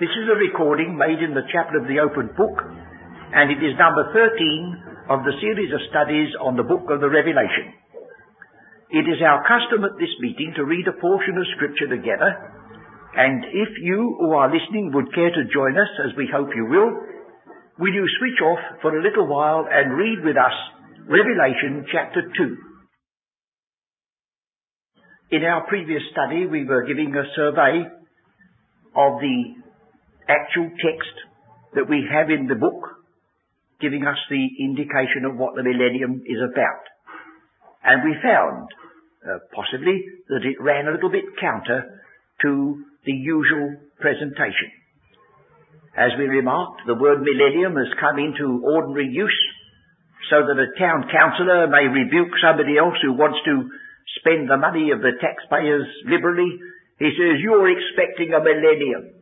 This is a recording made in the chapel of the open book, and it is number 13 of the series of studies on the book of the Revelation. It is our custom at this meeting to read a portion of scripture together, and if you who are listening would care to join us, as we hope you will, will you switch off for a little while and read with us Revelation chapter 2. In our previous study, we were giving a survey of the actual text that we have in the book, giving us the indication of what the millennium is about. And we found, uh, possibly, that it ran a little bit counter to the usual presentation. As we remarked, the word millennium has come into ordinary use so that a town councillor may rebuke somebody else who wants to spend the money of the taxpayers liberally. He says, you're expecting a millennium.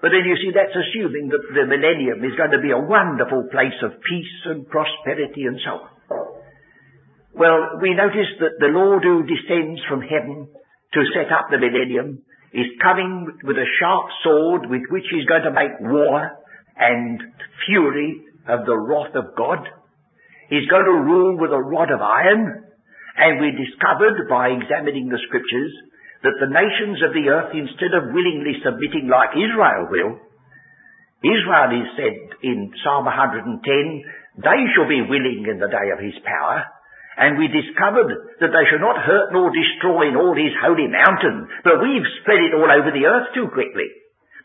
But then you see, that's assuming that the millennium is going to be a wonderful place of peace and prosperity and so on. Well, we notice that the Lord who descends from heaven to set up the millennium is coming with a sharp sword with which he's going to make war and fury of the wrath of God. He's going to rule with a rod of iron and we discovered by examining the scriptures that the nations of the earth, instead of willingly submitting like Israel will, Israel is said in Psalm 110, they shall be willing in the day of his power. And we discovered that they shall not hurt nor destroy in all his holy mountain, but we've spread it all over the earth too quickly.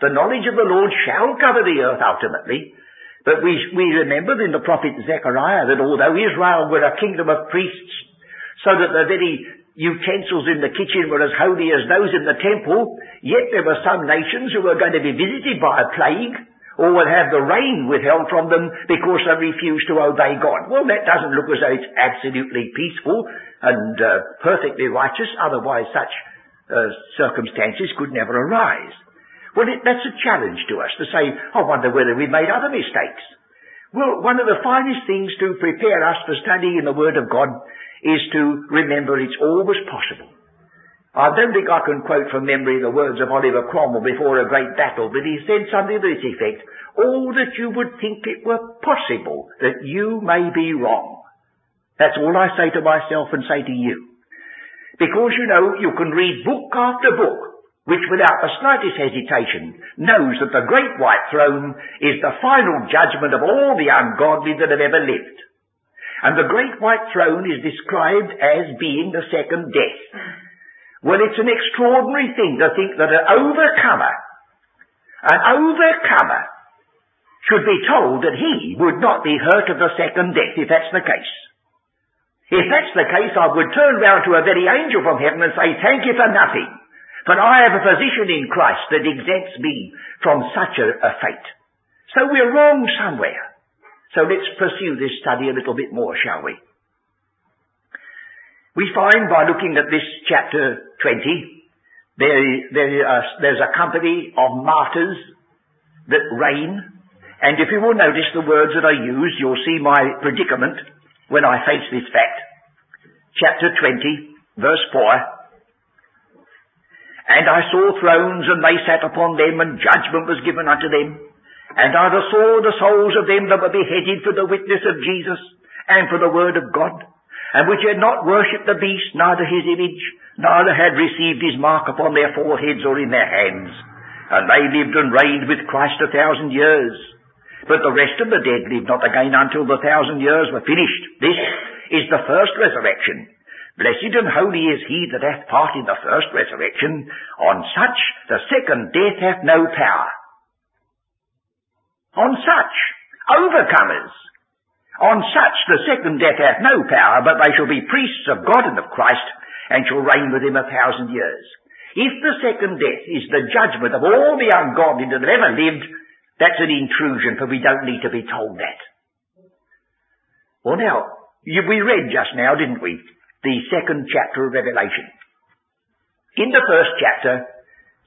The knowledge of the Lord shall cover the earth ultimately, but we, we remembered in the prophet Zechariah that although Israel were a kingdom of priests, so that the very utensils in the kitchen were as holy as those in the temple, yet there were some nations who were going to be visited by a plague, or would have the rain withheld from them because they refused to obey God. Well, that doesn't look as though it's absolutely peaceful and uh, perfectly righteous, otherwise such uh, circumstances could never arise. Well, it, that's a challenge to us to say, I wonder whether we've made other mistakes. Well, one of the finest things to prepare us for studying in the Word of God is to remember it's always possible. I don't think I can quote from memory the words of Oliver Cromwell before a great battle, but he said something to this effect, all that you would think it were possible that you may be wrong. That's all I say to myself and say to you. Because you know, you can read book after book, which without the slightest hesitation knows that the great white throne is the final judgment of all the ungodly that have ever lived. And the great white throne is described as being the second death. Well, it's an extraordinary thing to think that an overcomer, an overcomer should be told that he would not be hurt of the second death if that's the case. If that's the case, I would turn round to a very angel from heaven and say, thank you for nothing, for I have a position in Christ that exempts me from such a, a fate. So we're wrong somewhere. So let's pursue this study a little bit more, shall we? We find by looking at this chapter 20, there, there, there's a company of martyrs that reign, and if you will notice the words that I use, you'll see my predicament when I face this fact. Chapter 20, verse 4. And I saw thrones, and they sat upon them, and judgment was given unto them. And I saw the souls of them that were beheaded for the witness of Jesus and for the word of God, and which had not worshipped the beast, neither his image, neither had received his mark upon their foreheads or in their hands. And they lived and reigned with Christ a thousand years. But the rest of the dead lived not again until the thousand years were finished. This is the first resurrection. Blessed and holy is he that hath part in the first resurrection. On such the second death hath no power. On such, overcomers, on such the second death hath no power, but they shall be priests of God and of Christ, and shall reign with him a thousand years. If the second death is the judgment of all the ungodly that have ever lived, that's an intrusion, for we don't need to be told that. Well now, we read just now, didn't we, the second chapter of Revelation. In the first chapter,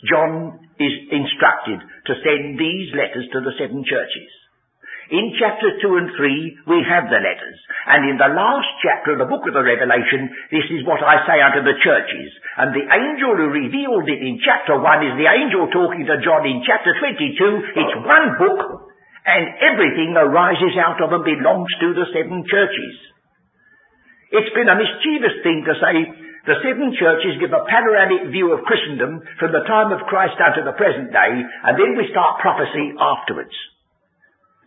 John is instructed to send these letters to the seven churches. In chapter 2 and 3, we have the letters. And in the last chapter of the book of the Revelation, this is what I say unto the churches. And the angel who revealed it in chapter 1 is the angel talking to John in chapter 22. It's one book, and everything arises out of and belongs to the seven churches. It's been a mischievous thing to say the seven churches give a panoramic view of Christendom from the time of Christ down to the present day, and then we start prophecy afterwards.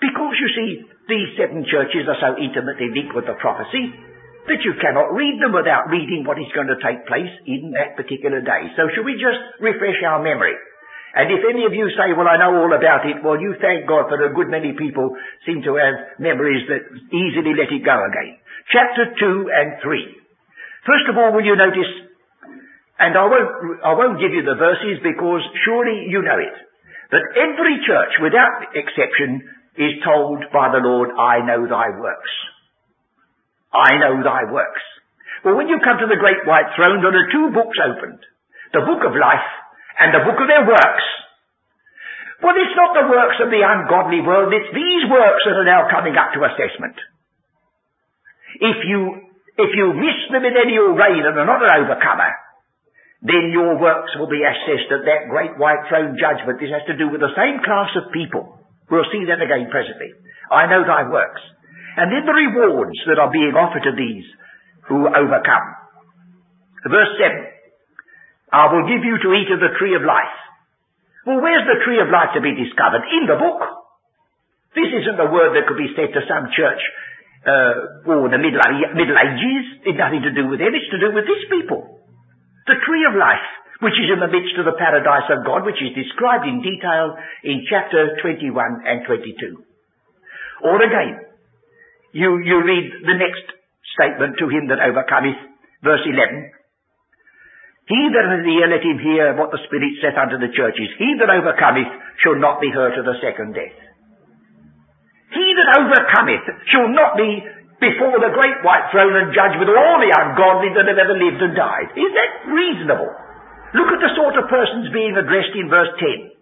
Because you see, these seven churches are so intimately linked with the prophecy that you cannot read them without reading what is going to take place in that particular day. So should we just refresh our memory? And if any of you say, well, I know all about it, well, you thank God for a good many people seem to have memories that easily let it go again. Chapter 2 and 3. First of all, will you notice, and I won't, I won't give you the verses because surely you know it, that every church, without exception, is told by the Lord, I know thy works. I know thy works. Well, when you come to the great white throne, there are two books opened. The book of life and the book of their works. Well, it's not the works of the ungodly world, it's these works that are now coming up to assessment. If you, if you miss them in any array and are not an overcomer, then your works will be assessed at that great white throne judgment. This has to do with the same class of people. We'll see that again presently. I know thy works. And then the rewards that are being offered to these who overcome. Verse 7. I will give you to eat of the tree of life. Well, where's the tree of life to be discovered? In the book. This isn't a word that could be said to some church uh, or the Middle, Middle Ages. It's nothing to do with them. It's to do with this people. The tree of life which is in the midst of the paradise of God, which is described in detail in chapter 21 and 22. Or again, you, you read the next statement to him that overcometh, verse 11. He that hath ear, let him hear what the Spirit saith unto the churches. He that overcometh shall not be hurt of the second death. He that overcometh shall not be before the great white throne and judge with all the ungodly that have ever lived and died. Is that reasonable? Look at the sort of persons being addressed in verse 10.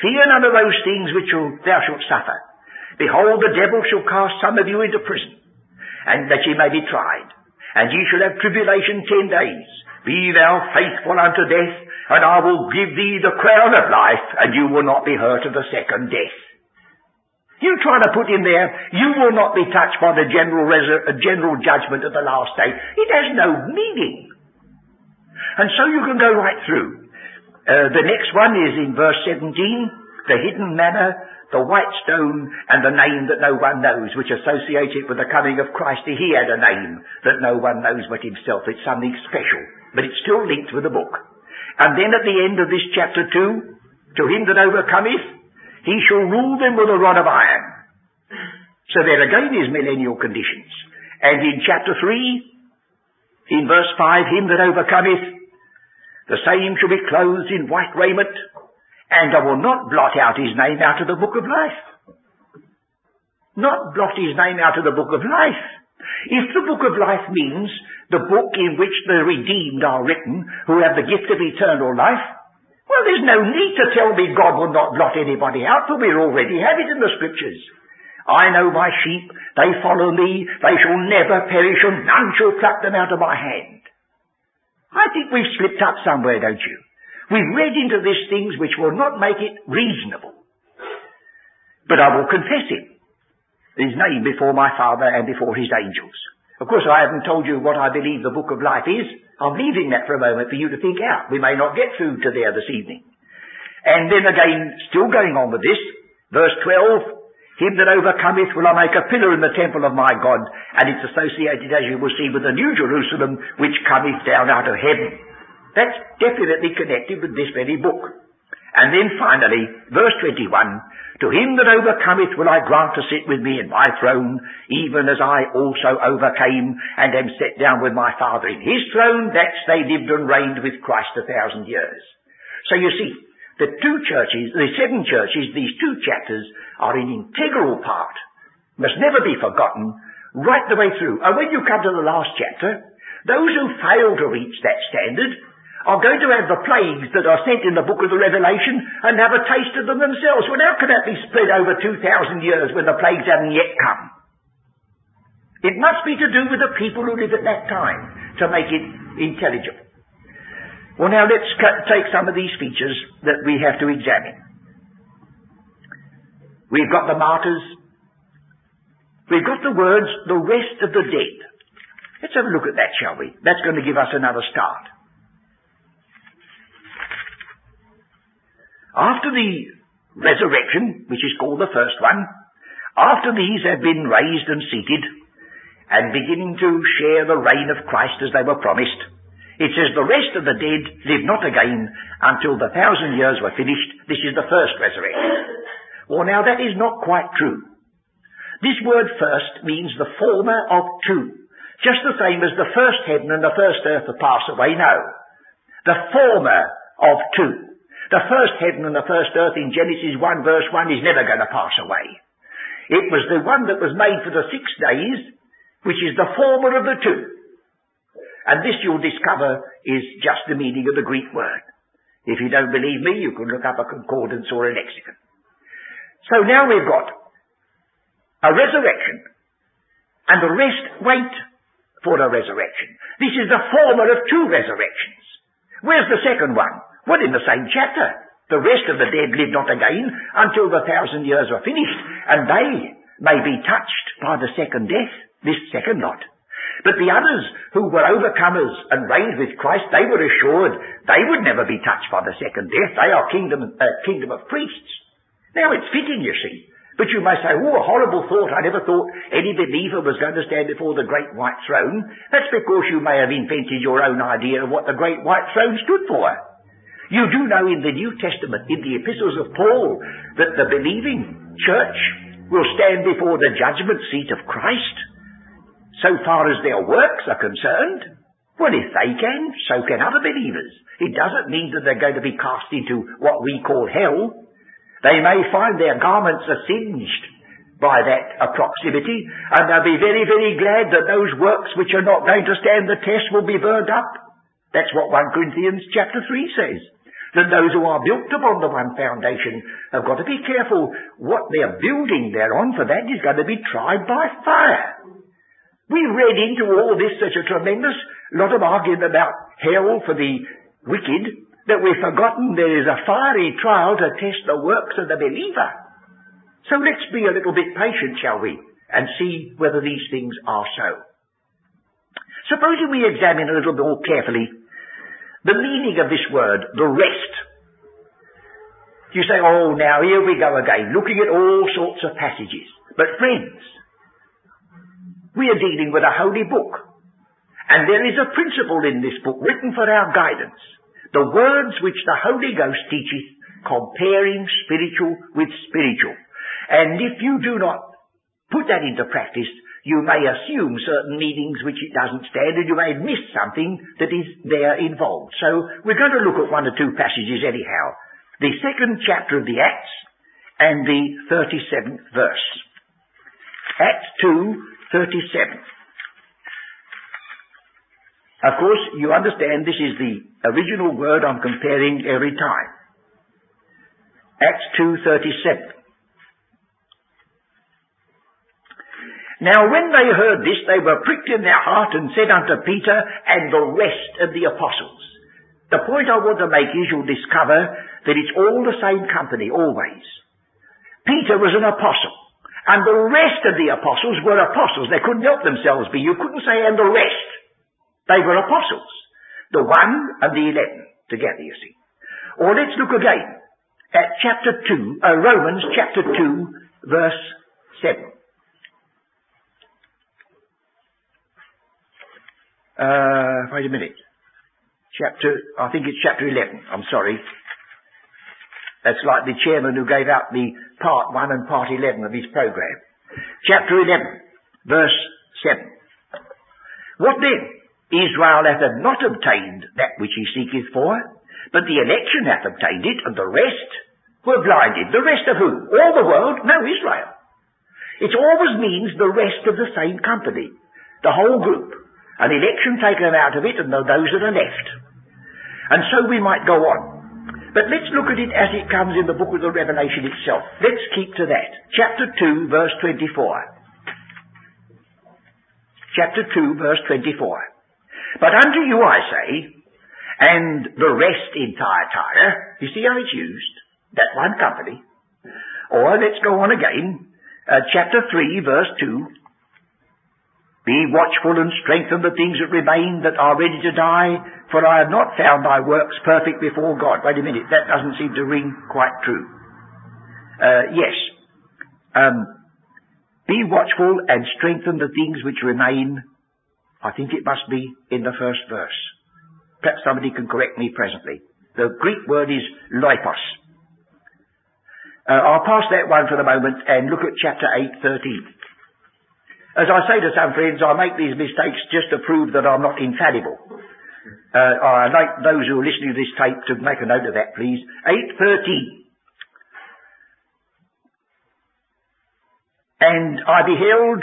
Fear none of those things which thou shalt suffer. Behold, the devil shall cast some of you into prison, and that ye may be tried. And ye shall have tribulation ten days. Be thou faithful unto death, and I will give thee the crown of life, and you will not be hurt of the second death. You try to put in there, you will not be touched by the general, general judgment of the last day. It has no meaning. And so you can go right through. Uh, the next one is in verse 17, the hidden manna, the white stone, and the name that no one knows, which associate it with the coming of Christ. He had a name that no one knows but himself. It's something special, but it's still linked with the book. And then at the end of this chapter 2, to him that overcometh, he shall rule them with a rod of iron. So there again is millennial conditions. And in chapter 3, in verse 5, him that overcometh, the same shall be clothed in white raiment, and I will not blot out his name out of the book of life. Not blot his name out of the book of life. If the book of life means the book in which the redeemed are written, who have the gift of eternal life, well, there's no need to tell me God will not blot anybody out, for we already have it in the scriptures. I know my sheep, they follow me, they shall never perish, and none shall pluck them out of my hand. I think we've slipped up somewhere, don't you? We've read into this things which will not make it reasonable. But I will confess him, his name before my Father and before his angels. Of course, I haven't told you what I believe the book of life is. I'm leaving that for a moment for you to think out. We may not get through to there this evening. And then again, still going on with this, verse 12, him that overcometh will I make a pillar in the temple of my God, and it's associated, as you will see, with the New Jerusalem, which cometh down out of heaven. That's definitely connected with this very book. And then finally, verse 21, To him that overcometh will I grant to sit with me in my throne, even as I also overcame, and am set down with my Father in his throne, that's they lived and reigned with Christ a thousand years. So you see, the two churches, the seven churches, these two chapters are an integral part, must never be forgotten, right the way through. And when you come to the last chapter, those who fail to reach that standard are going to have the plagues that are sent in the book of the Revelation and have a taste of them themselves. Well, how can that be spread over 2,000 years when the plagues haven't yet come? It must be to do with the people who live at that time to make it intelligible. Well, now let's take some of these features that we have to examine. We've got the martyrs. We've got the words, the rest of the dead. Let's have a look at that, shall we? That's going to give us another start. After the resurrection, which is called the first one, after these have been raised and seated, and beginning to share the reign of Christ as they were promised, it says the rest of the dead live not again until the thousand years were finished. This is the first resurrection. Well now that is not quite true. This word first means the former of two. Just the same as the first heaven and the first earth will pass away. No. The former of two. The first heaven and the first earth in Genesis 1 verse 1 is never going to pass away. It was the one that was made for the six days, which is the former of the two. And this you'll discover is just the meaning of the Greek word. If you don't believe me, you can look up a concordance or a lexicon. So now we've got a resurrection, and the rest wait for a resurrection. This is the former of two resurrections. Where's the second one? Well, in the same chapter. The rest of the dead live not again until the thousand years are finished, and they may be touched by the second death, this second lot. But the others who were overcomers and reigned with Christ, they were assured they would never be touched by the second death. They are kingdom, uh, kingdom of priests. Now it's fitting, you see. But you may say, oh, a horrible thought. I never thought any believer was going to stand before the great white throne. That's because you may have invented your own idea of what the great white throne stood for. You do know in the New Testament, in the epistles of Paul, that the believing church will stand before the judgment seat of Christ, so far as their works are concerned. Well, if they can, so can other believers. It doesn't mean that they're going to be cast into what we call hell. They may find their garments are singed by that proximity, and they'll be very, very glad that those works which are not going to stand the test will be burned up. That's what 1 Corinthians chapter 3 says that those who are built upon the one foundation have got to be careful what they're building thereon, for that is going to be tried by fire. We read into all this such a tremendous lot of argument about hell for the wicked that we've forgotten there is a fiery trial to test the works of the believer. So let's be a little bit patient, shall we, and see whether these things are so. Supposing we examine a little more carefully the meaning of this word, the rest. You say, oh, now here we go again, looking at all sorts of passages. But friends, we are dealing with a holy book. And there is a principle in this book written for our guidance. The words which the Holy Ghost teacheth, comparing spiritual with spiritual. And if you do not put that into practice, you may assume certain meanings which it doesn't stand and you may miss something that is there involved. So we're going to look at one or two passages anyhow. The second chapter of the Acts and the 37th verse. Acts 2, 37. Of course, you understand this is the original word I'm comparing every time. Acts 2.37. Now when they heard this, they were pricked in their heart and said unto Peter and the rest of the apostles. The point I want to make is you'll discover that it's all the same company, always. Peter was an apostle. And the rest of the apostles were apostles. They couldn't help themselves be. You couldn't say, and the rest. They were apostles. The one and the eleven together, you see. Or let's look again at chapter 2, uh, Romans chapter 2, verse 7. Uh, wait a minute. Chapter, I think it's chapter 11. I'm sorry. That's like the chairman who gave out the part 1 and part 11 of his program. Chapter 11, verse 7. What then? Israel hath not obtained that which he seeketh for, but the election hath obtained it, and the rest were blinded. The rest of who? All the world? No, Israel. It always means the rest of the same company. The whole group. An election taken out of it and those that are left. And so we might go on. But let's look at it as it comes in the book of the Revelation itself. Let's keep to that. Chapter 2, verse 24. Chapter 2, verse 24. But unto you I say, and the rest in Thyatira, you see how it's used? That one company. Or let's go on again. Uh, chapter 3, verse 2. Be watchful and strengthen the things that remain that are ready to die, for I have not found thy works perfect before God. Wait a minute, that doesn't seem to ring quite true. Uh, yes. Um, be watchful and strengthen the things which remain. I think it must be in the first verse. Perhaps somebody can correct me presently. The Greek word is loipos. Uh, I'll pass that one for the moment and look at chapter 8, 13. As I say to some friends, I make these mistakes just to prove that I'm not infallible. Uh, I'd like those who are listening to this tape to make a note of that, please. 8.13. And I beheld,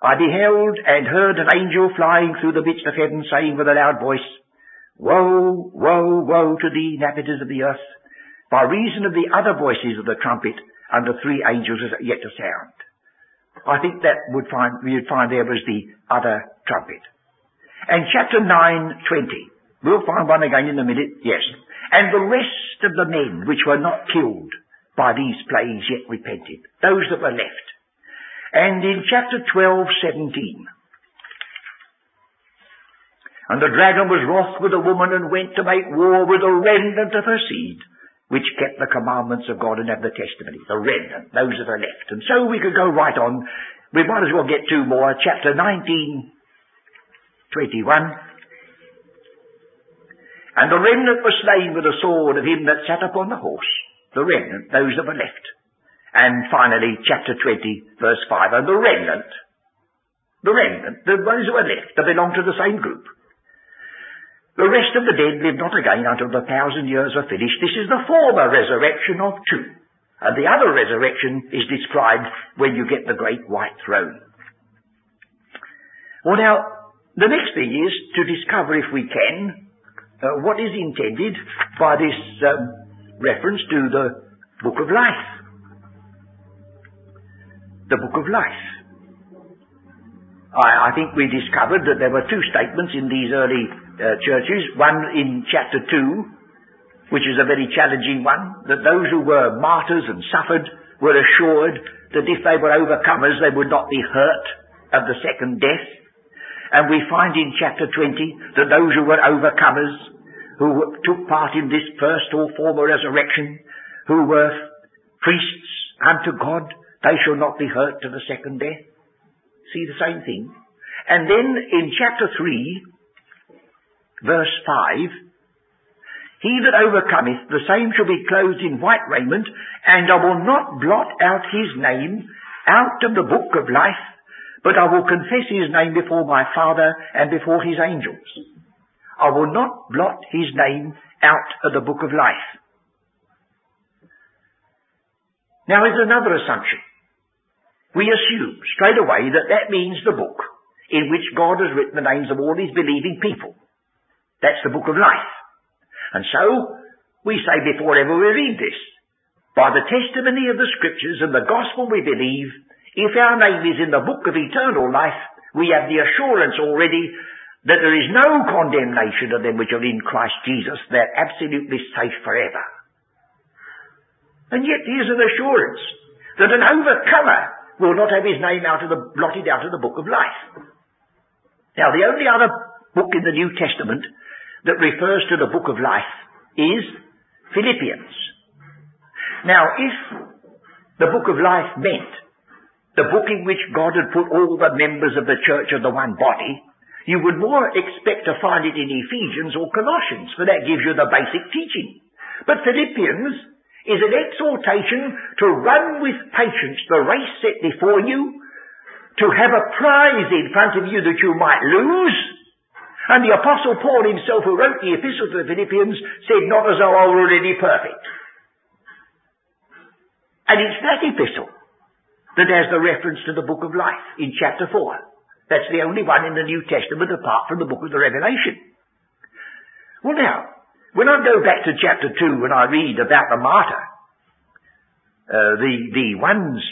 I beheld and heard an angel flying through the midst of heaven saying with a loud voice, Woe, woe, woe to the inhabitants of the earth, by reason of the other voices of the trumpet and the three angels yet to sound. I think that would find, we would find there was the other trumpet. And chapter 9, 20. We'll find one again in a minute, yes. And the rest of the men which were not killed by these plagues yet repented. Those that were left. And in chapter 12, 17. And the dragon was wroth with the woman and went to make war with the remnant of her seed which kept the commandments of God and have the testimony, the remnant, those that are left. And so we could go right on. We might as well get two more. Chapter 19, 21. And the remnant was slain with the sword of him that sat upon the horse. The remnant, those that were left. And finally, chapter 20, verse 5. And the remnant, the remnant, the ones that were left, that belong to the same group. The rest of the dead live not again until the thousand years are finished. This is the former resurrection of two. And the other resurrection is described when you get the great white throne. Well now, the next thing is to discover if we can uh, what is intended by this um, reference to the book of life. The book of life. I, I think we discovered that there were two statements in these early uh, churches, one in chapter 2, which is a very challenging one, that those who were martyrs and suffered were assured that if they were overcomers, they would not be hurt of the second death. And we find in chapter 20 that those who were overcomers, who took part in this first or former resurrection, who were priests unto God, they shall not be hurt to the second death. See the same thing. And then in chapter 3, verse 5, He that overcometh, the same shall be clothed in white raiment, and I will not blot out his name out of the book of life, but I will confess his name before my Father and before his angels. I will not blot his name out of the book of life. Now here's another assumption we assume straight away that that means the book in which God has written the names of all his believing people. That's the book of life. And so, we say before ever we read this, by the testimony of the scriptures and the gospel we believe, if our name is in the book of eternal life, we have the assurance already that there is no condemnation of them which are in Christ Jesus. They're absolutely safe forever. And yet here's an assurance that an overcomer will not have his name out of the, blotted out of the book of life. Now the only other book in the New Testament that refers to the book of life is Philippians. Now if the book of life meant the book in which God had put all the members of the church of the one body, you would more expect to find it in Ephesians or Colossians, for that gives you the basic teaching. But Philippians is an exhortation to run with patience the race set before you, to have a prize in front of you that you might lose. And the Apostle Paul himself, who wrote the Epistle to the Philippians, said, not as though I were already perfect. And it's that epistle that has the reference to the book of life in chapter 4. That's the only one in the New Testament apart from the book of the Revelation. Well now, when I go back to chapter 2 and I read about the martyr, uh, the, the ones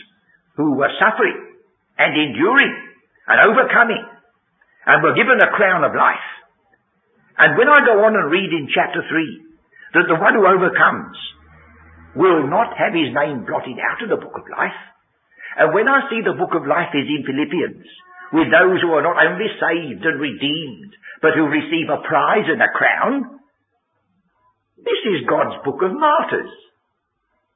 who were suffering and enduring and overcoming and were given a crown of life. And when I go on and read in chapter 3 that the one who overcomes will not have his name blotted out of the book of life, and when I see the book of life is in Philippians, with those who are not only saved and redeemed, but who receive a prize and a crown, this is God's book of martyrs.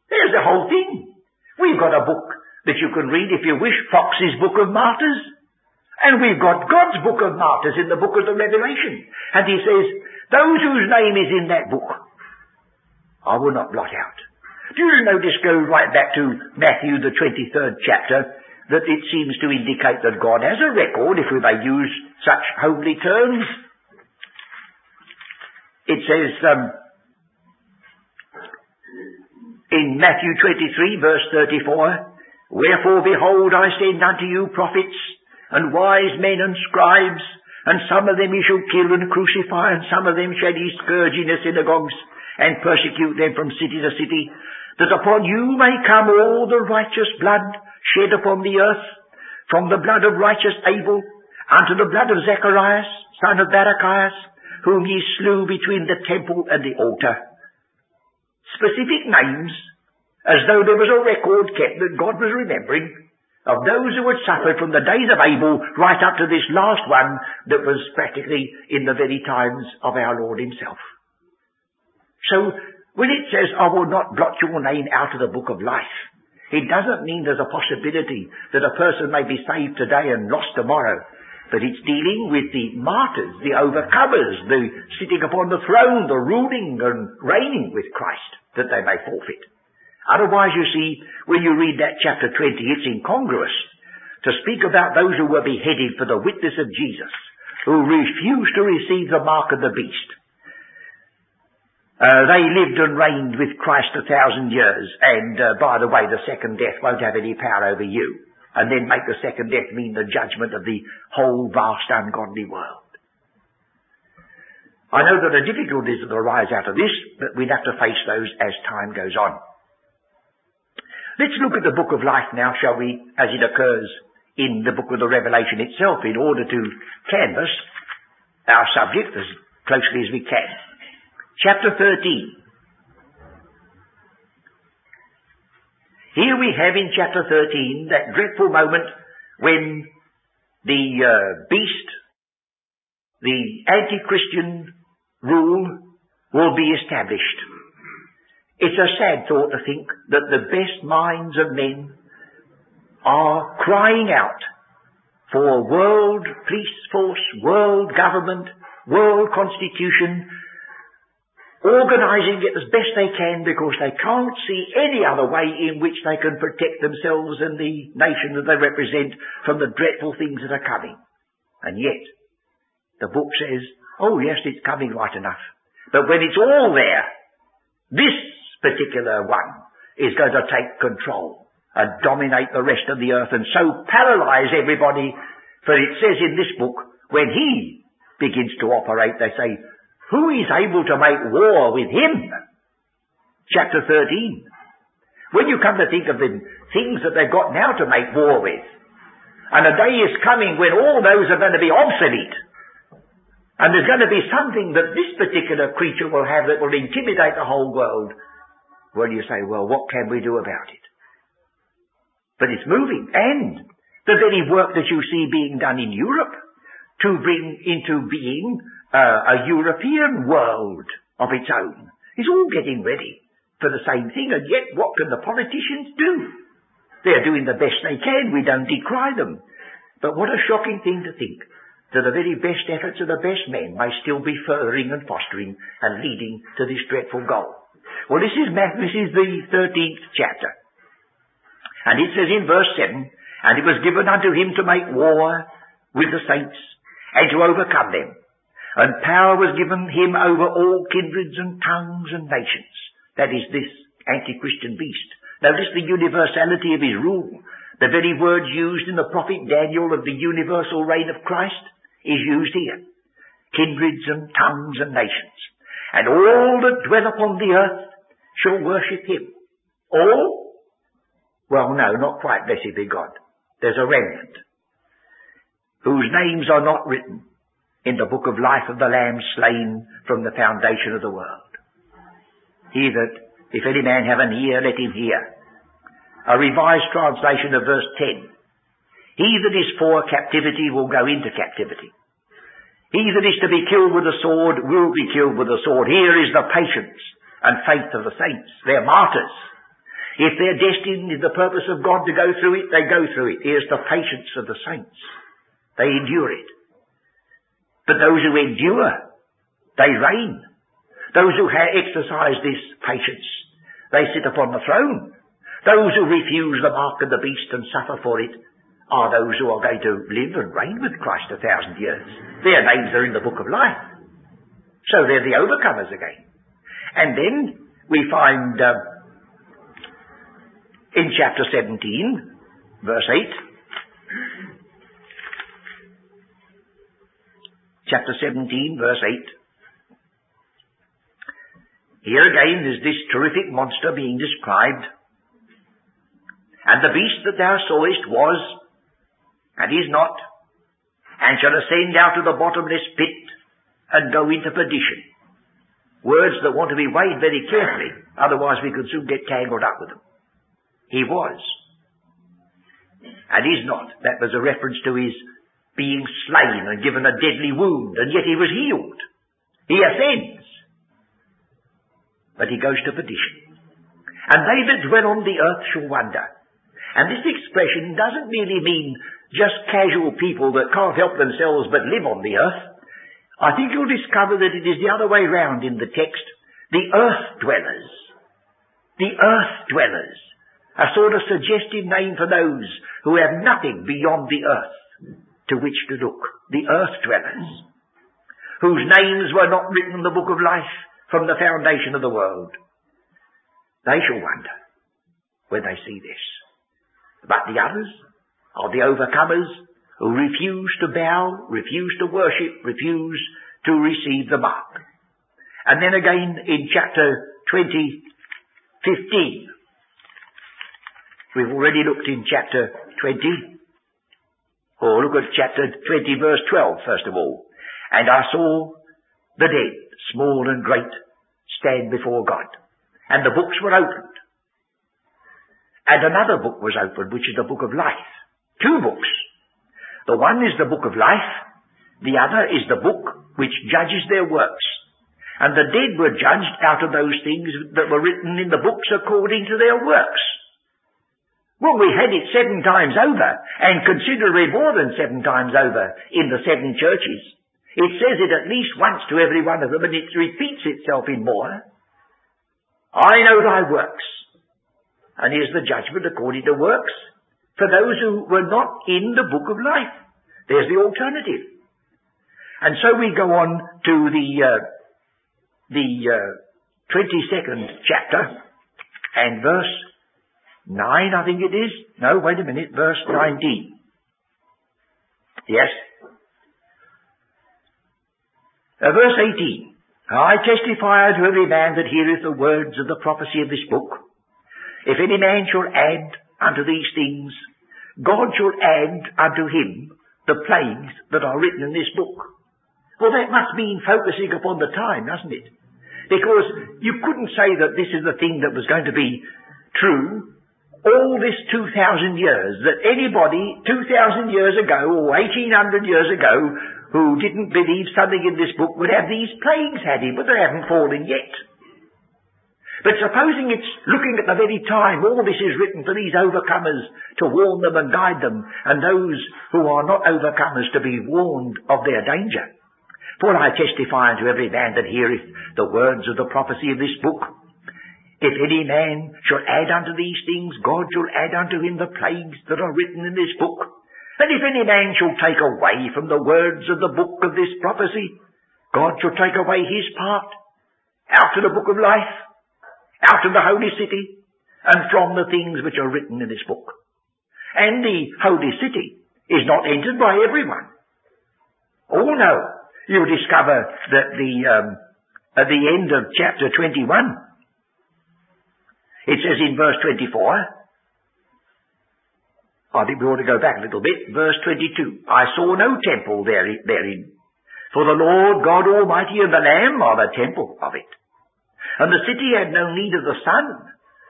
There's the whole thing. We've got a book that you can read if you wish, Fox's Book of Martyrs. And we've got God's Book of Martyrs in the book of the Revelation. And he says, those whose name is in that book, I will not blot out. Do you notice, go right back to Matthew the 23rd chapter, that it seems to indicate that God has a record, if we may use such homely terms. It says, um, in Matthew 23 verse 34, Wherefore behold I send unto you prophets and wise men and scribes, and some of them ye shall kill and crucify, and some of them shall ye scourge in the synagogues, and persecute them from city to city, that upon you may come all the righteous blood shed upon the earth, from the blood of righteous Abel unto the blood of Zacharias, son of Barachias, whom ye slew between the temple and the altar. Specific names as though there was a record kept that God was remembering of those who had suffered from the days of Abel right up to this last one that was practically in the very times of our Lord himself. So when it says, I will not blot your name out of the book of life, it doesn't mean there's a possibility that a person may be saved today and lost tomorrow. But it's dealing with the martyrs, the overcomers, the sitting upon the throne, the ruling and reigning with Christ, that they may forfeit. Otherwise, you see, when you read that chapter 20, it's incongruous to speak about those who were beheaded for the witness of Jesus, who refused to receive the mark of the beast. Uh, they lived and reigned with Christ a thousand years, and uh, by the way, the second death won't have any power over you and then make the second death mean the judgment of the whole vast ungodly world. I know there are difficulties that arise out of this, but we'll have to face those as time goes on. Let's look at the book of life now, shall we, as it occurs in the book of the Revelation itself, in order to canvass our subject as closely as we can. Chapter 13. Here we have in chapter 13 that dreadful moment when the uh, beast, the anti-Christian rule will be established. It's a sad thought to think that the best minds of men are crying out for a world police force, world government, world constitution, organizing it as best they can because they can't see any other way in which they can protect themselves and the nation that they represent from the dreadful things that are coming. And yet, the book says, oh yes, it's coming right enough. But when it's all there, this particular one is going to take control and dominate the rest of the earth and so paralyze everybody. For it says in this book, when he begins to operate, they say, who is able to make war with him? Chapter 13. When you come to think of the things that they've got now to make war with, and a day is coming when all those are going to be obsolete, and there's going to be something that this particular creature will have that will intimidate the whole world, well, you say, well, what can we do about it? But it's moving. And the very work that you see being done in Europe to bring into being uh, a European world of its own is all getting ready for the same thing, and yet what can the politicians do? They're doing the best they can. We don't decry them. But what a shocking thing to think that the very best efforts of the best men may still be furthering and fostering and leading to this dreadful goal. Well, this is, this is the 13th chapter. And it says in verse 7, And it was given unto him to make war with the saints and to overcome them. And power was given him over all kindreds and tongues and nations. That is this anti-Christian beast. Notice the universality of his rule. The very words used in the prophet Daniel of the universal reign of Christ is used here. Kindreds and tongues and nations. And all that dwell upon the earth shall worship him. All? Well, no, not quite, blessed be God. There's a remnant whose names are not written in the book of life of the Lamb slain from the foundation of the world. He that, if any man have an ear, let him hear. A revised translation of verse 10. He that is for captivity will go into captivity. He that is to be killed with the sword will be killed with the sword. Here is the patience and faith of the saints. They're martyrs. If they're destined in the purpose of God to go through it, they go through it. Here's the patience of the saints. They endure it. But those who endure, they reign. Those who exercise this patience, they sit upon the throne. Those who refuse the mark of the beast and suffer for it are those who are going to live and reign with Christ a thousand years. Their names are in the book of life. So they're the overcomers again. And then we find uh, in chapter 17, verse 8, chapter 17, verse 8. Here again is this terrific monster being described. And the beast that thou sawest was and is not, and shall ascend out of the bottomless pit and go into perdition. Words that want to be weighed very carefully, otherwise we could soon get tangled up with them. He was. And is not. That was a reference to his being slain and given a deadly wound, and yet he was healed. He ascends. But he goes to perdition. And they that dwell on the earth shall wonder. And this expression doesn't really mean just casual people that can't help themselves but live on the earth. I think you'll discover that it is the other way round in the text. The earth dwellers. The earth dwellers. A sort of suggestive name for those who have nothing beyond the earth to which to look. The earth dwellers. Whose names were not written in the book of life from the foundation of the world. They shall wonder when they see this. But the others, are the overcomers who refuse to bow, refuse to worship, refuse to receive the mark. And then again in chapter 20, 15, we've already looked in chapter 20, or look at chapter 20 verse 12 first of all. And I saw the dead, small and great, stand before God. And the books were opened. And another book was opened, which is the book of life. Two books. The one is the book of life. The other is the book which judges their works. And the dead were judged out of those things that were written in the books according to their works. Well, we had it seven times over, and considerably more than seven times over in the seven churches. It says it at least once to every one of them, and it repeats itself in more. I know thy works. And here's the judgment according to works for those who were not in the book of life. There's the alternative. And so we go on to the uh, the uh, 22nd chapter and verse 9, I think it is. No, wait a minute, verse 19. Yes. Uh, verse 18. I testify to every man that heareth the words of the prophecy of this book. If any man shall add unto these things, God shall add unto him the plagues that are written in this book. Well, that must mean focusing upon the time, doesn't it? Because you couldn't say that this is the thing that was going to be true all this 2,000 years, that anybody 2,000 years ago or 1,800 years ago who didn't believe something in this book would have these plagues had him, but they haven't fallen yet. But supposing it's looking at the very time all this is written for these overcomers to warn them and guide them, and those who are not overcomers to be warned of their danger. For I testify unto every man that heareth the words of the prophecy of this book. If any man shall add unto these things, God shall add unto him the plagues that are written in this book. And if any man shall take away from the words of the book of this prophecy, God shall take away his part out of the book of life out of the holy city and from the things which are written in this book. And the holy city is not entered by everyone. Oh no, you discover that the um, at the end of chapter 21. It says in verse 24, I think we ought to go back a little bit, verse 22, I saw no temple therein, for the Lord God Almighty and the Lamb are the temple of it. And the city had no need of the sun,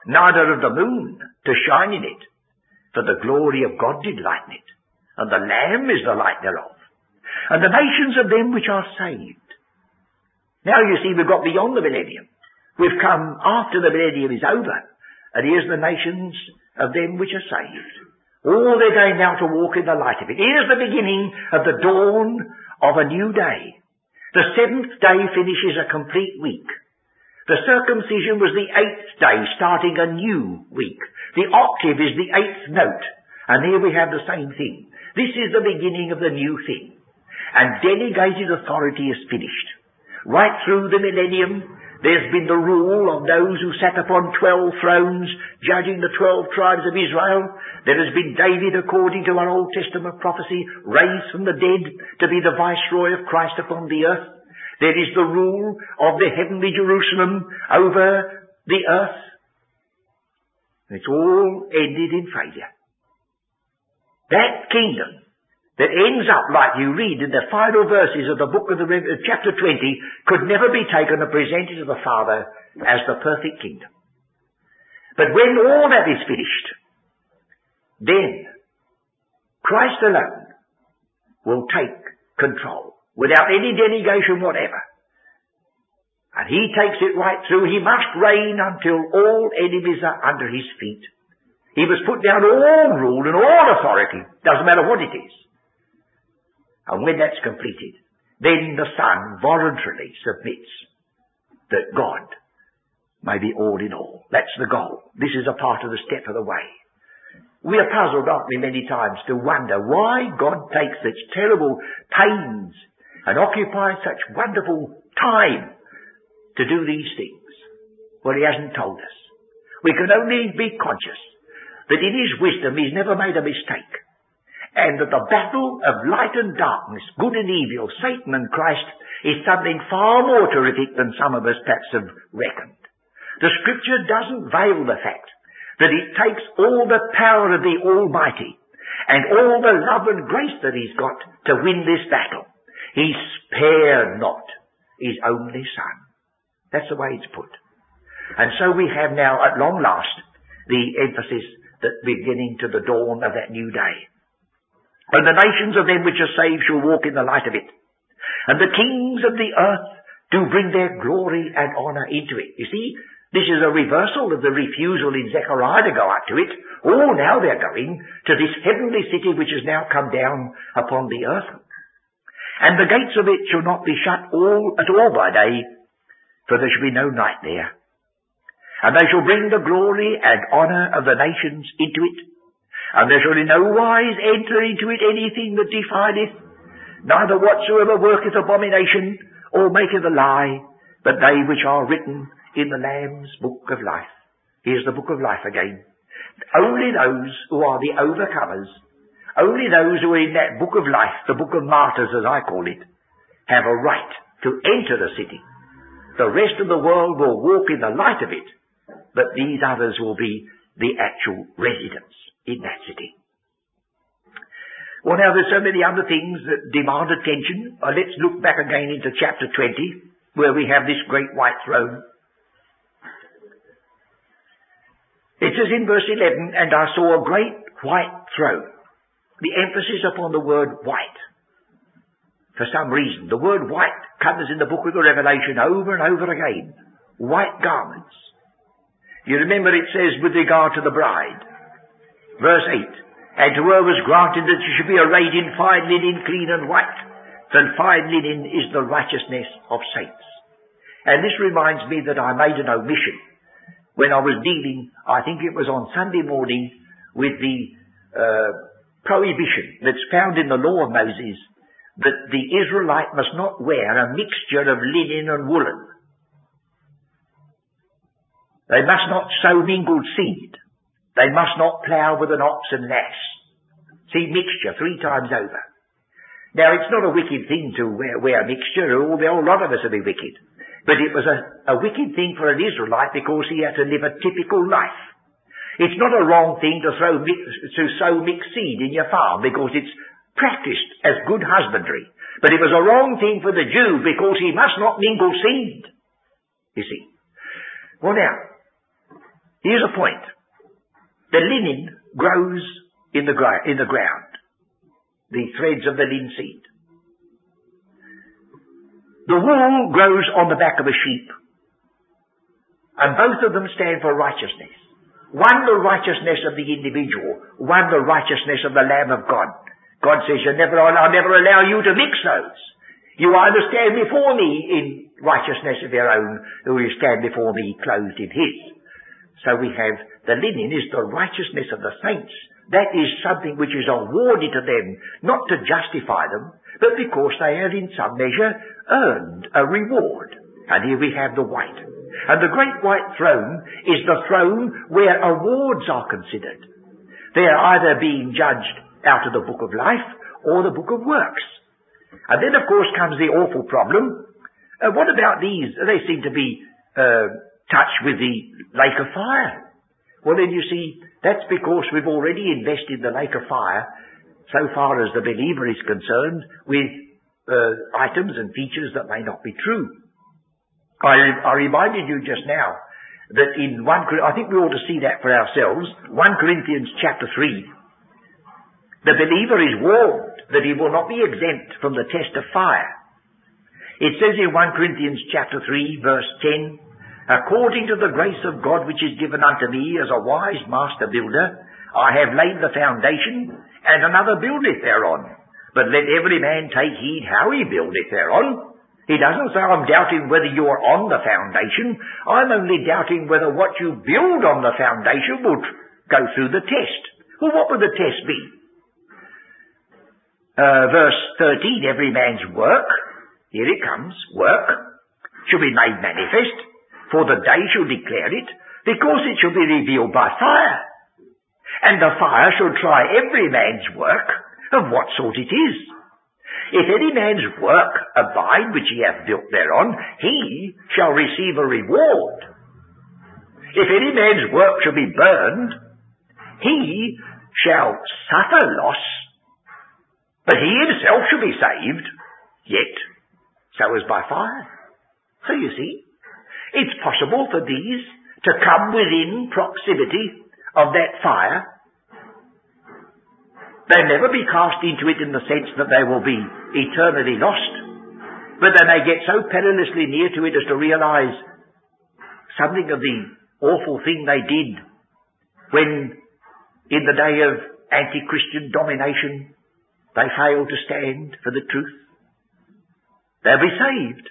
neither of the moon, to shine in it, for the glory of God did lighten it, and the Lamb is the light thereof, and the nations of them which are saved. Now you see we've got beyond the millennium. We've come after the millennium is over, and here's the nations of them which are saved. All they're going now to walk in the light of it. Here's the beginning of the dawn of a new day. The seventh day finishes a complete week. The circumcision was the eighth day, starting a new week. The octave is the eighth note. And here we have the same thing. This is the beginning of the new thing. And delegated authority is finished. Right through the millennium, there's been the rule of those who sat upon twelve thrones, judging the twelve tribes of Israel. There has been David, according to our Old Testament prophecy, raised from the dead to be the viceroy of Christ upon the earth. There is the rule of the heavenly Jerusalem over the earth. It's all ended in failure. That kingdom that ends up like you read in the final verses of the book of the chapter 20 could never be taken and presented to the Father as the perfect kingdom. But when all that is finished, then Christ alone will take control without any denigration whatever. And he takes it right through. He must reign until all enemies are under his feet. He must put down all rule and all authority. Doesn't matter what it is. And when that's completed, then the Son voluntarily submits that God may be all in all. That's the goal. This is a part of the step of the way. We are puzzled, aren't we, many times to wonder why God takes such terrible pains and occupy such wonderful time to do these things. Well, he hasn't told us. We can only be conscious that in his wisdom he's never made a mistake. And that the battle of light and darkness, good and evil, Satan and Christ, is something far more terrific than some of us perhaps have reckoned. The scripture doesn't veil the fact that it takes all the power of the Almighty and all the love and grace that He's got to win this battle. He spared not His only Son. That's the way it's put. And so we have now, at long last, the emphasis that beginning to the dawn of that new day. And the nations of them which are saved shall walk in the light of it. And the kings of the earth do bring their glory and honour into it. You see, this is a reversal of the refusal in Zechariah to go up to it. Oh, now they're going to this heavenly city which has now come down upon the earth. And the gates of it shall not be shut all at all by day, for there shall be no night there. And they shall bring the glory and honour of the nations into it, and there shall in no wise enter into it anything that defileth, neither whatsoever worketh abomination, or maketh a lie, but they which are written in the Lamb's book of life. Here's the book of life again. Only those who are the overcomers only those who are in that book of life, the book of martyrs as I call it, have a right to enter the city. The rest of the world will walk in the light of it, but these others will be the actual residents in that city. Well now there's so many other things that demand attention. Uh, let's look back again into chapter 20, where we have this great white throne. It says in verse 11, and I saw a great white throne the emphasis upon the word white. For some reason, the word white comes in the book of the Revelation over and over again. White garments. You remember it says with regard to the bride. Verse 8. And to her was granted that she should be arrayed in fine linen, clean and white. For fine linen is the righteousness of saints. And this reminds me that I made an omission when I was dealing, I think it was on Sunday morning, with the uh, prohibition that's found in the law of Moses that the Israelite must not wear a mixture of linen and woolen. They must not sow mingled seed. They must not plough with an ox and ass. See, mixture three times over. Now, it's not a wicked thing to wear, wear a mixture. All, a lot of us will be wicked. But it was a, a wicked thing for an Israelite because he had to live a typical life. It's not a wrong thing to throw to sow mixed seed in your farm because it's practiced as good husbandry. But it was a wrong thing for the Jew because he must not mingle seed. You see. Well now, here's a point. The linen grows in the, in the ground. The threads of the linseed. The wool grows on the back of a sheep. And both of them stand for righteousness. One the righteousness of the individual, one the righteousness of the Lamb of God. God says, you never, I'll never allow you to mix those. You either stand before me in righteousness of your own, or you stand before me clothed in His. So we have the linen is the righteousness of the saints. That is something which is awarded to them, not to justify them, but because they have in some measure earned a reward. And here we have the white. And the great white throne is the throne where awards are considered. They are either being judged out of the book of life or the book of works. And then of course comes the awful problem. Uh, what about these? They seem to be uh, touched with the lake of fire. Well then you see, that's because we've already invested the lake of fire so far as the believer is concerned with uh, items and features that may not be true. I, I reminded you just now that in 1, I think we ought to see that for ourselves, 1 Corinthians chapter 3, the believer is warned that he will not be exempt from the test of fire. It says in 1 Corinthians chapter 3 verse 10, according to the grace of God which is given unto me as a wise master builder, I have laid the foundation, and another buildeth thereon. But let every man take heed how he buildeth thereon. He doesn't say, I'm doubting whether you're on the foundation. I'm only doubting whether what you build on the foundation will go through the test. Well, what would the test be? Uh, verse 13, every man's work, here it comes, work, shall be made manifest, for the day shall declare it, because it shall be revealed by fire. And the fire shall try every man's work of what sort it is. If any man's work abide which he hath built thereon, he shall receive a reward. If any man's work shall be burned, he shall suffer loss, but he himself shall be saved, yet so as by fire. So you see, it's possible for these to come within proximity of that fire They'll never be cast into it in the sense that they will be eternally lost. But they may get so perilously near to it as to realize something of the awful thing they did when in the day of anti-Christian domination they failed to stand for the truth. They'll be saved.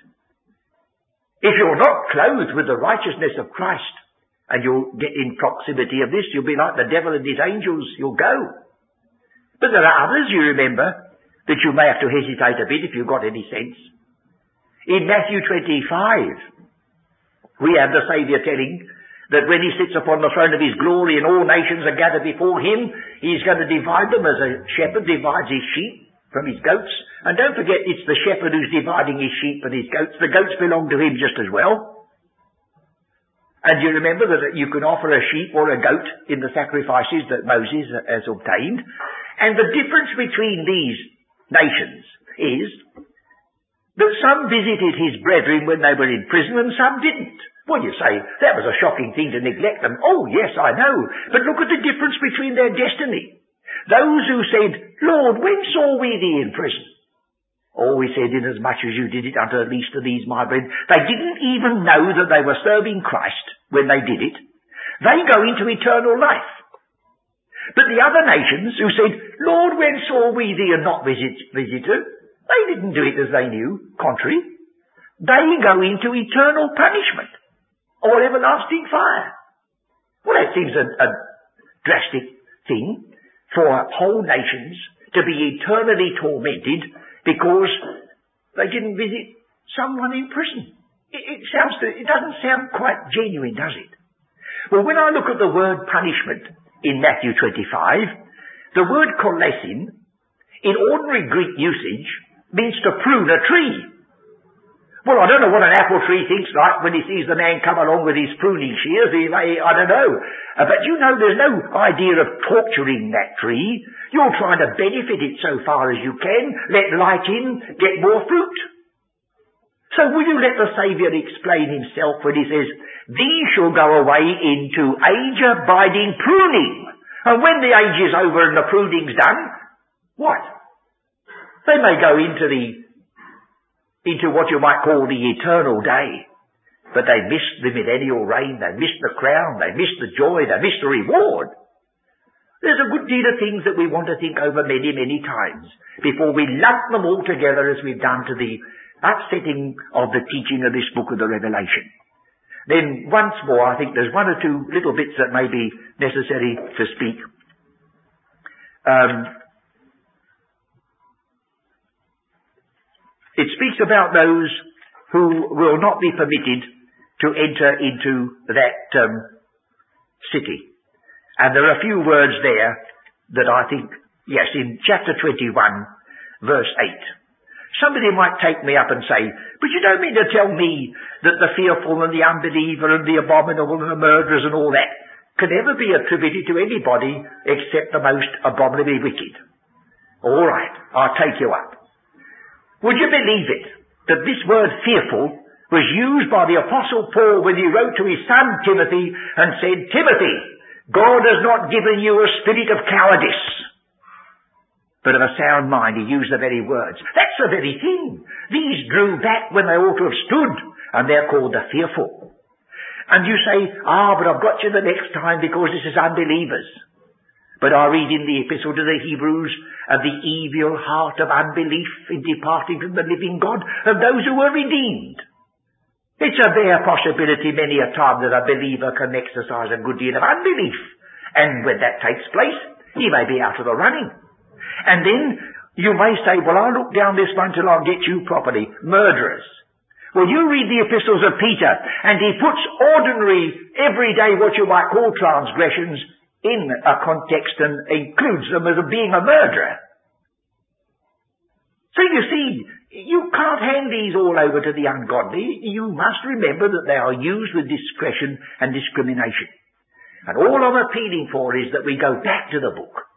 If you're not clothed with the righteousness of Christ and you'll get in proximity of this, you'll be like the devil and his angels, you'll go. But there are others, you remember, that you may have to hesitate a bit if you've got any sense. In Matthew 25, we have the Saviour telling that when he sits upon the throne of his glory and all nations are gathered before him, he's going to divide them as a shepherd divides his sheep from his goats. And don't forget, it's the shepherd who's dividing his sheep and his goats. The goats belong to him just as well. And you remember that you can offer a sheep or a goat in the sacrifices that Moses has obtained. And the difference between these nations is that some visited his brethren when they were in prison and some didn't. Well, you say, that was a shocking thing to neglect them. Oh, yes, I know. But look at the difference between their destiny. Those who said, Lord, when saw we thee in prison? Oh, he said, inasmuch as you did it unto the least of these, my brethren. They didn't even know that they were serving Christ when they did it. They go into eternal life. But the other nations who said, Lord, when saw we thee and not visit, visitor? They didn't do it as they knew, contrary. They go into eternal punishment or everlasting fire. Well, that seems a, a drastic thing for whole nations to be eternally tormented because they didn't visit someone in prison. It, it sounds, it doesn't sound quite genuine, does it? Well, when I look at the word punishment, in Matthew 25, the word kolasin, in ordinary Greek usage, means to prune a tree. Well, I don't know what an apple tree thinks like when he sees the man come along with his pruning shears. He may, I don't know. Uh, but you know, there's no idea of torturing that tree. You're trying to benefit it so far as you can, let light in, get more fruit. So will you let the Saviour explain himself when he says, These shall go away into age-abiding pruning. And when the age is over and the pruning's done, what? They may go into the into what you might call the eternal day. But they missed the millennial reign, they missed the crown, they missed the joy, they missed the reward. There's a good deal of things that we want to think over many, many times before we lump them all together as we've done to the upsetting of the teaching of this book of the Revelation. Then once more, I think there's one or two little bits that may be necessary to speak. Um, It speaks about those who will not be permitted to enter into that um, city. And there are a few words there that I think, yes, in chapter 21, verse 8. Somebody might take me up and say, but you don't mean to tell me that the fearful and the unbeliever and the abominable and the murderers and all that can ever be attributed to anybody except the most abominably wicked. All right, I'll take you up. Would you believe it that this word fearful was used by the apostle Paul when he wrote to his son Timothy and said, Timothy, God has not given you a spirit of cowardice, but of a sound mind. He used the very words. That's the very thing. These drew back when they ought to have stood, and they're called the fearful. And you say, ah, but I've got you the next time because this is unbelievers. But I read in the epistle to the Hebrews of the evil heart of unbelief in departing from the living God of those who were redeemed. It's a bare possibility many a time that a believer can exercise a good deal of unbelief. And when that takes place, he may be out of the running. And then you may say, well, I'll look down this one till I get you properly. Murderers. Well, you read the epistles of Peter, and he puts ordinary, everyday, what you might call transgressions, in a context and includes them as being a murderer. So you see, you can't hand these all over to the ungodly. You must remember that they are used with discretion and discrimination. And all I'm appealing for is that we go back to the book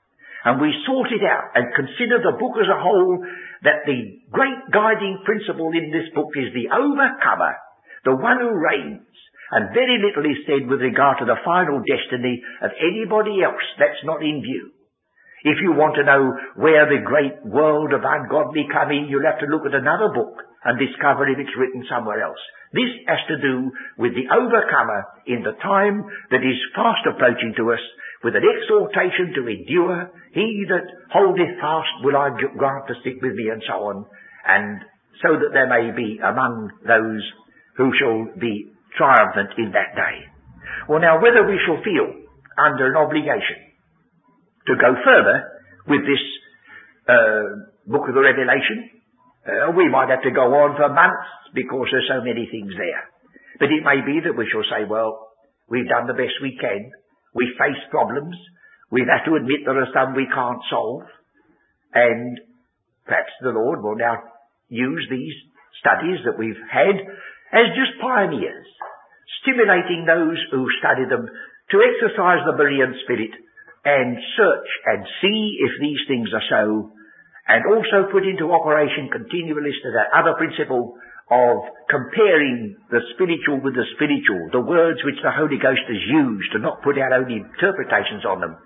and we sort it out and consider the book as a whole that the great guiding principle in this book is the overcomer, the one who reigns, and very little is said with regard to the final destiny of anybody else that's not in view. If you want to know where the great world of ungodly come in, you'll have to look at another book and discover if it's written somewhere else. This has to do with the overcomer in the time that is fast approaching to us with an exhortation to endure. He that holdeth fast will I grant to stick with me and so on. And so that there may be among those who shall be triumphant in that day. Well now, whether we shall feel under an obligation to go further with this uh, book of the Revelation, uh, we might have to go on for months because there's so many things there. But it may be that we shall say, well, we've done the best we can. We face problems. We've had to admit there are some we can't solve. And perhaps the Lord will now use these studies that we've had as just pioneers, stimulating those who study them to exercise the Berean spirit and search and see if these things are so, and also put into operation continually to that other principle of comparing the spiritual with the spiritual, the words which the Holy Ghost has used, to not put our own interpretations on them.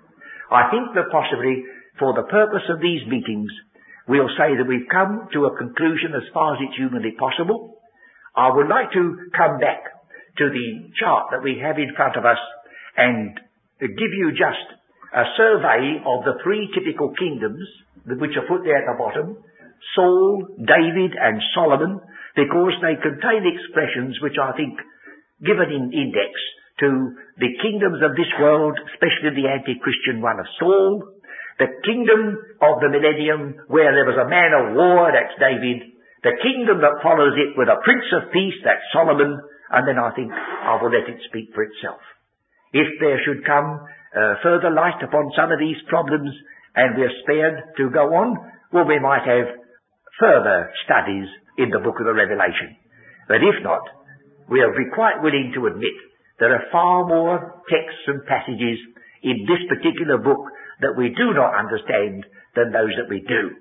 I think that possibly, for the purpose of these meetings, we'll say that we've come to a conclusion as far as it's humanly possible, I would like to come back to the chart that we have in front of us and give you just a survey of the three typical kingdoms which are put there at the bottom, Saul, David and Solomon, because they contain expressions which I think give an index to the kingdoms of this world, especially the anti-Christian one of Saul, the kingdom of the millennium where there was a man of war, that's David, the kingdom that follows it with a prince of peace, that's Solomon, and then I think I will let it speak for itself. If there should come uh, further light upon some of these problems and we're spared to go on, well, we might have further studies in the book of the Revelation. But if not, we are quite willing to admit there are far more texts and passages in this particular book that we do not understand than those that we do.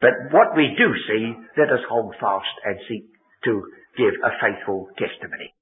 But what we do see, let us hold fast and seek to give a faithful testimony.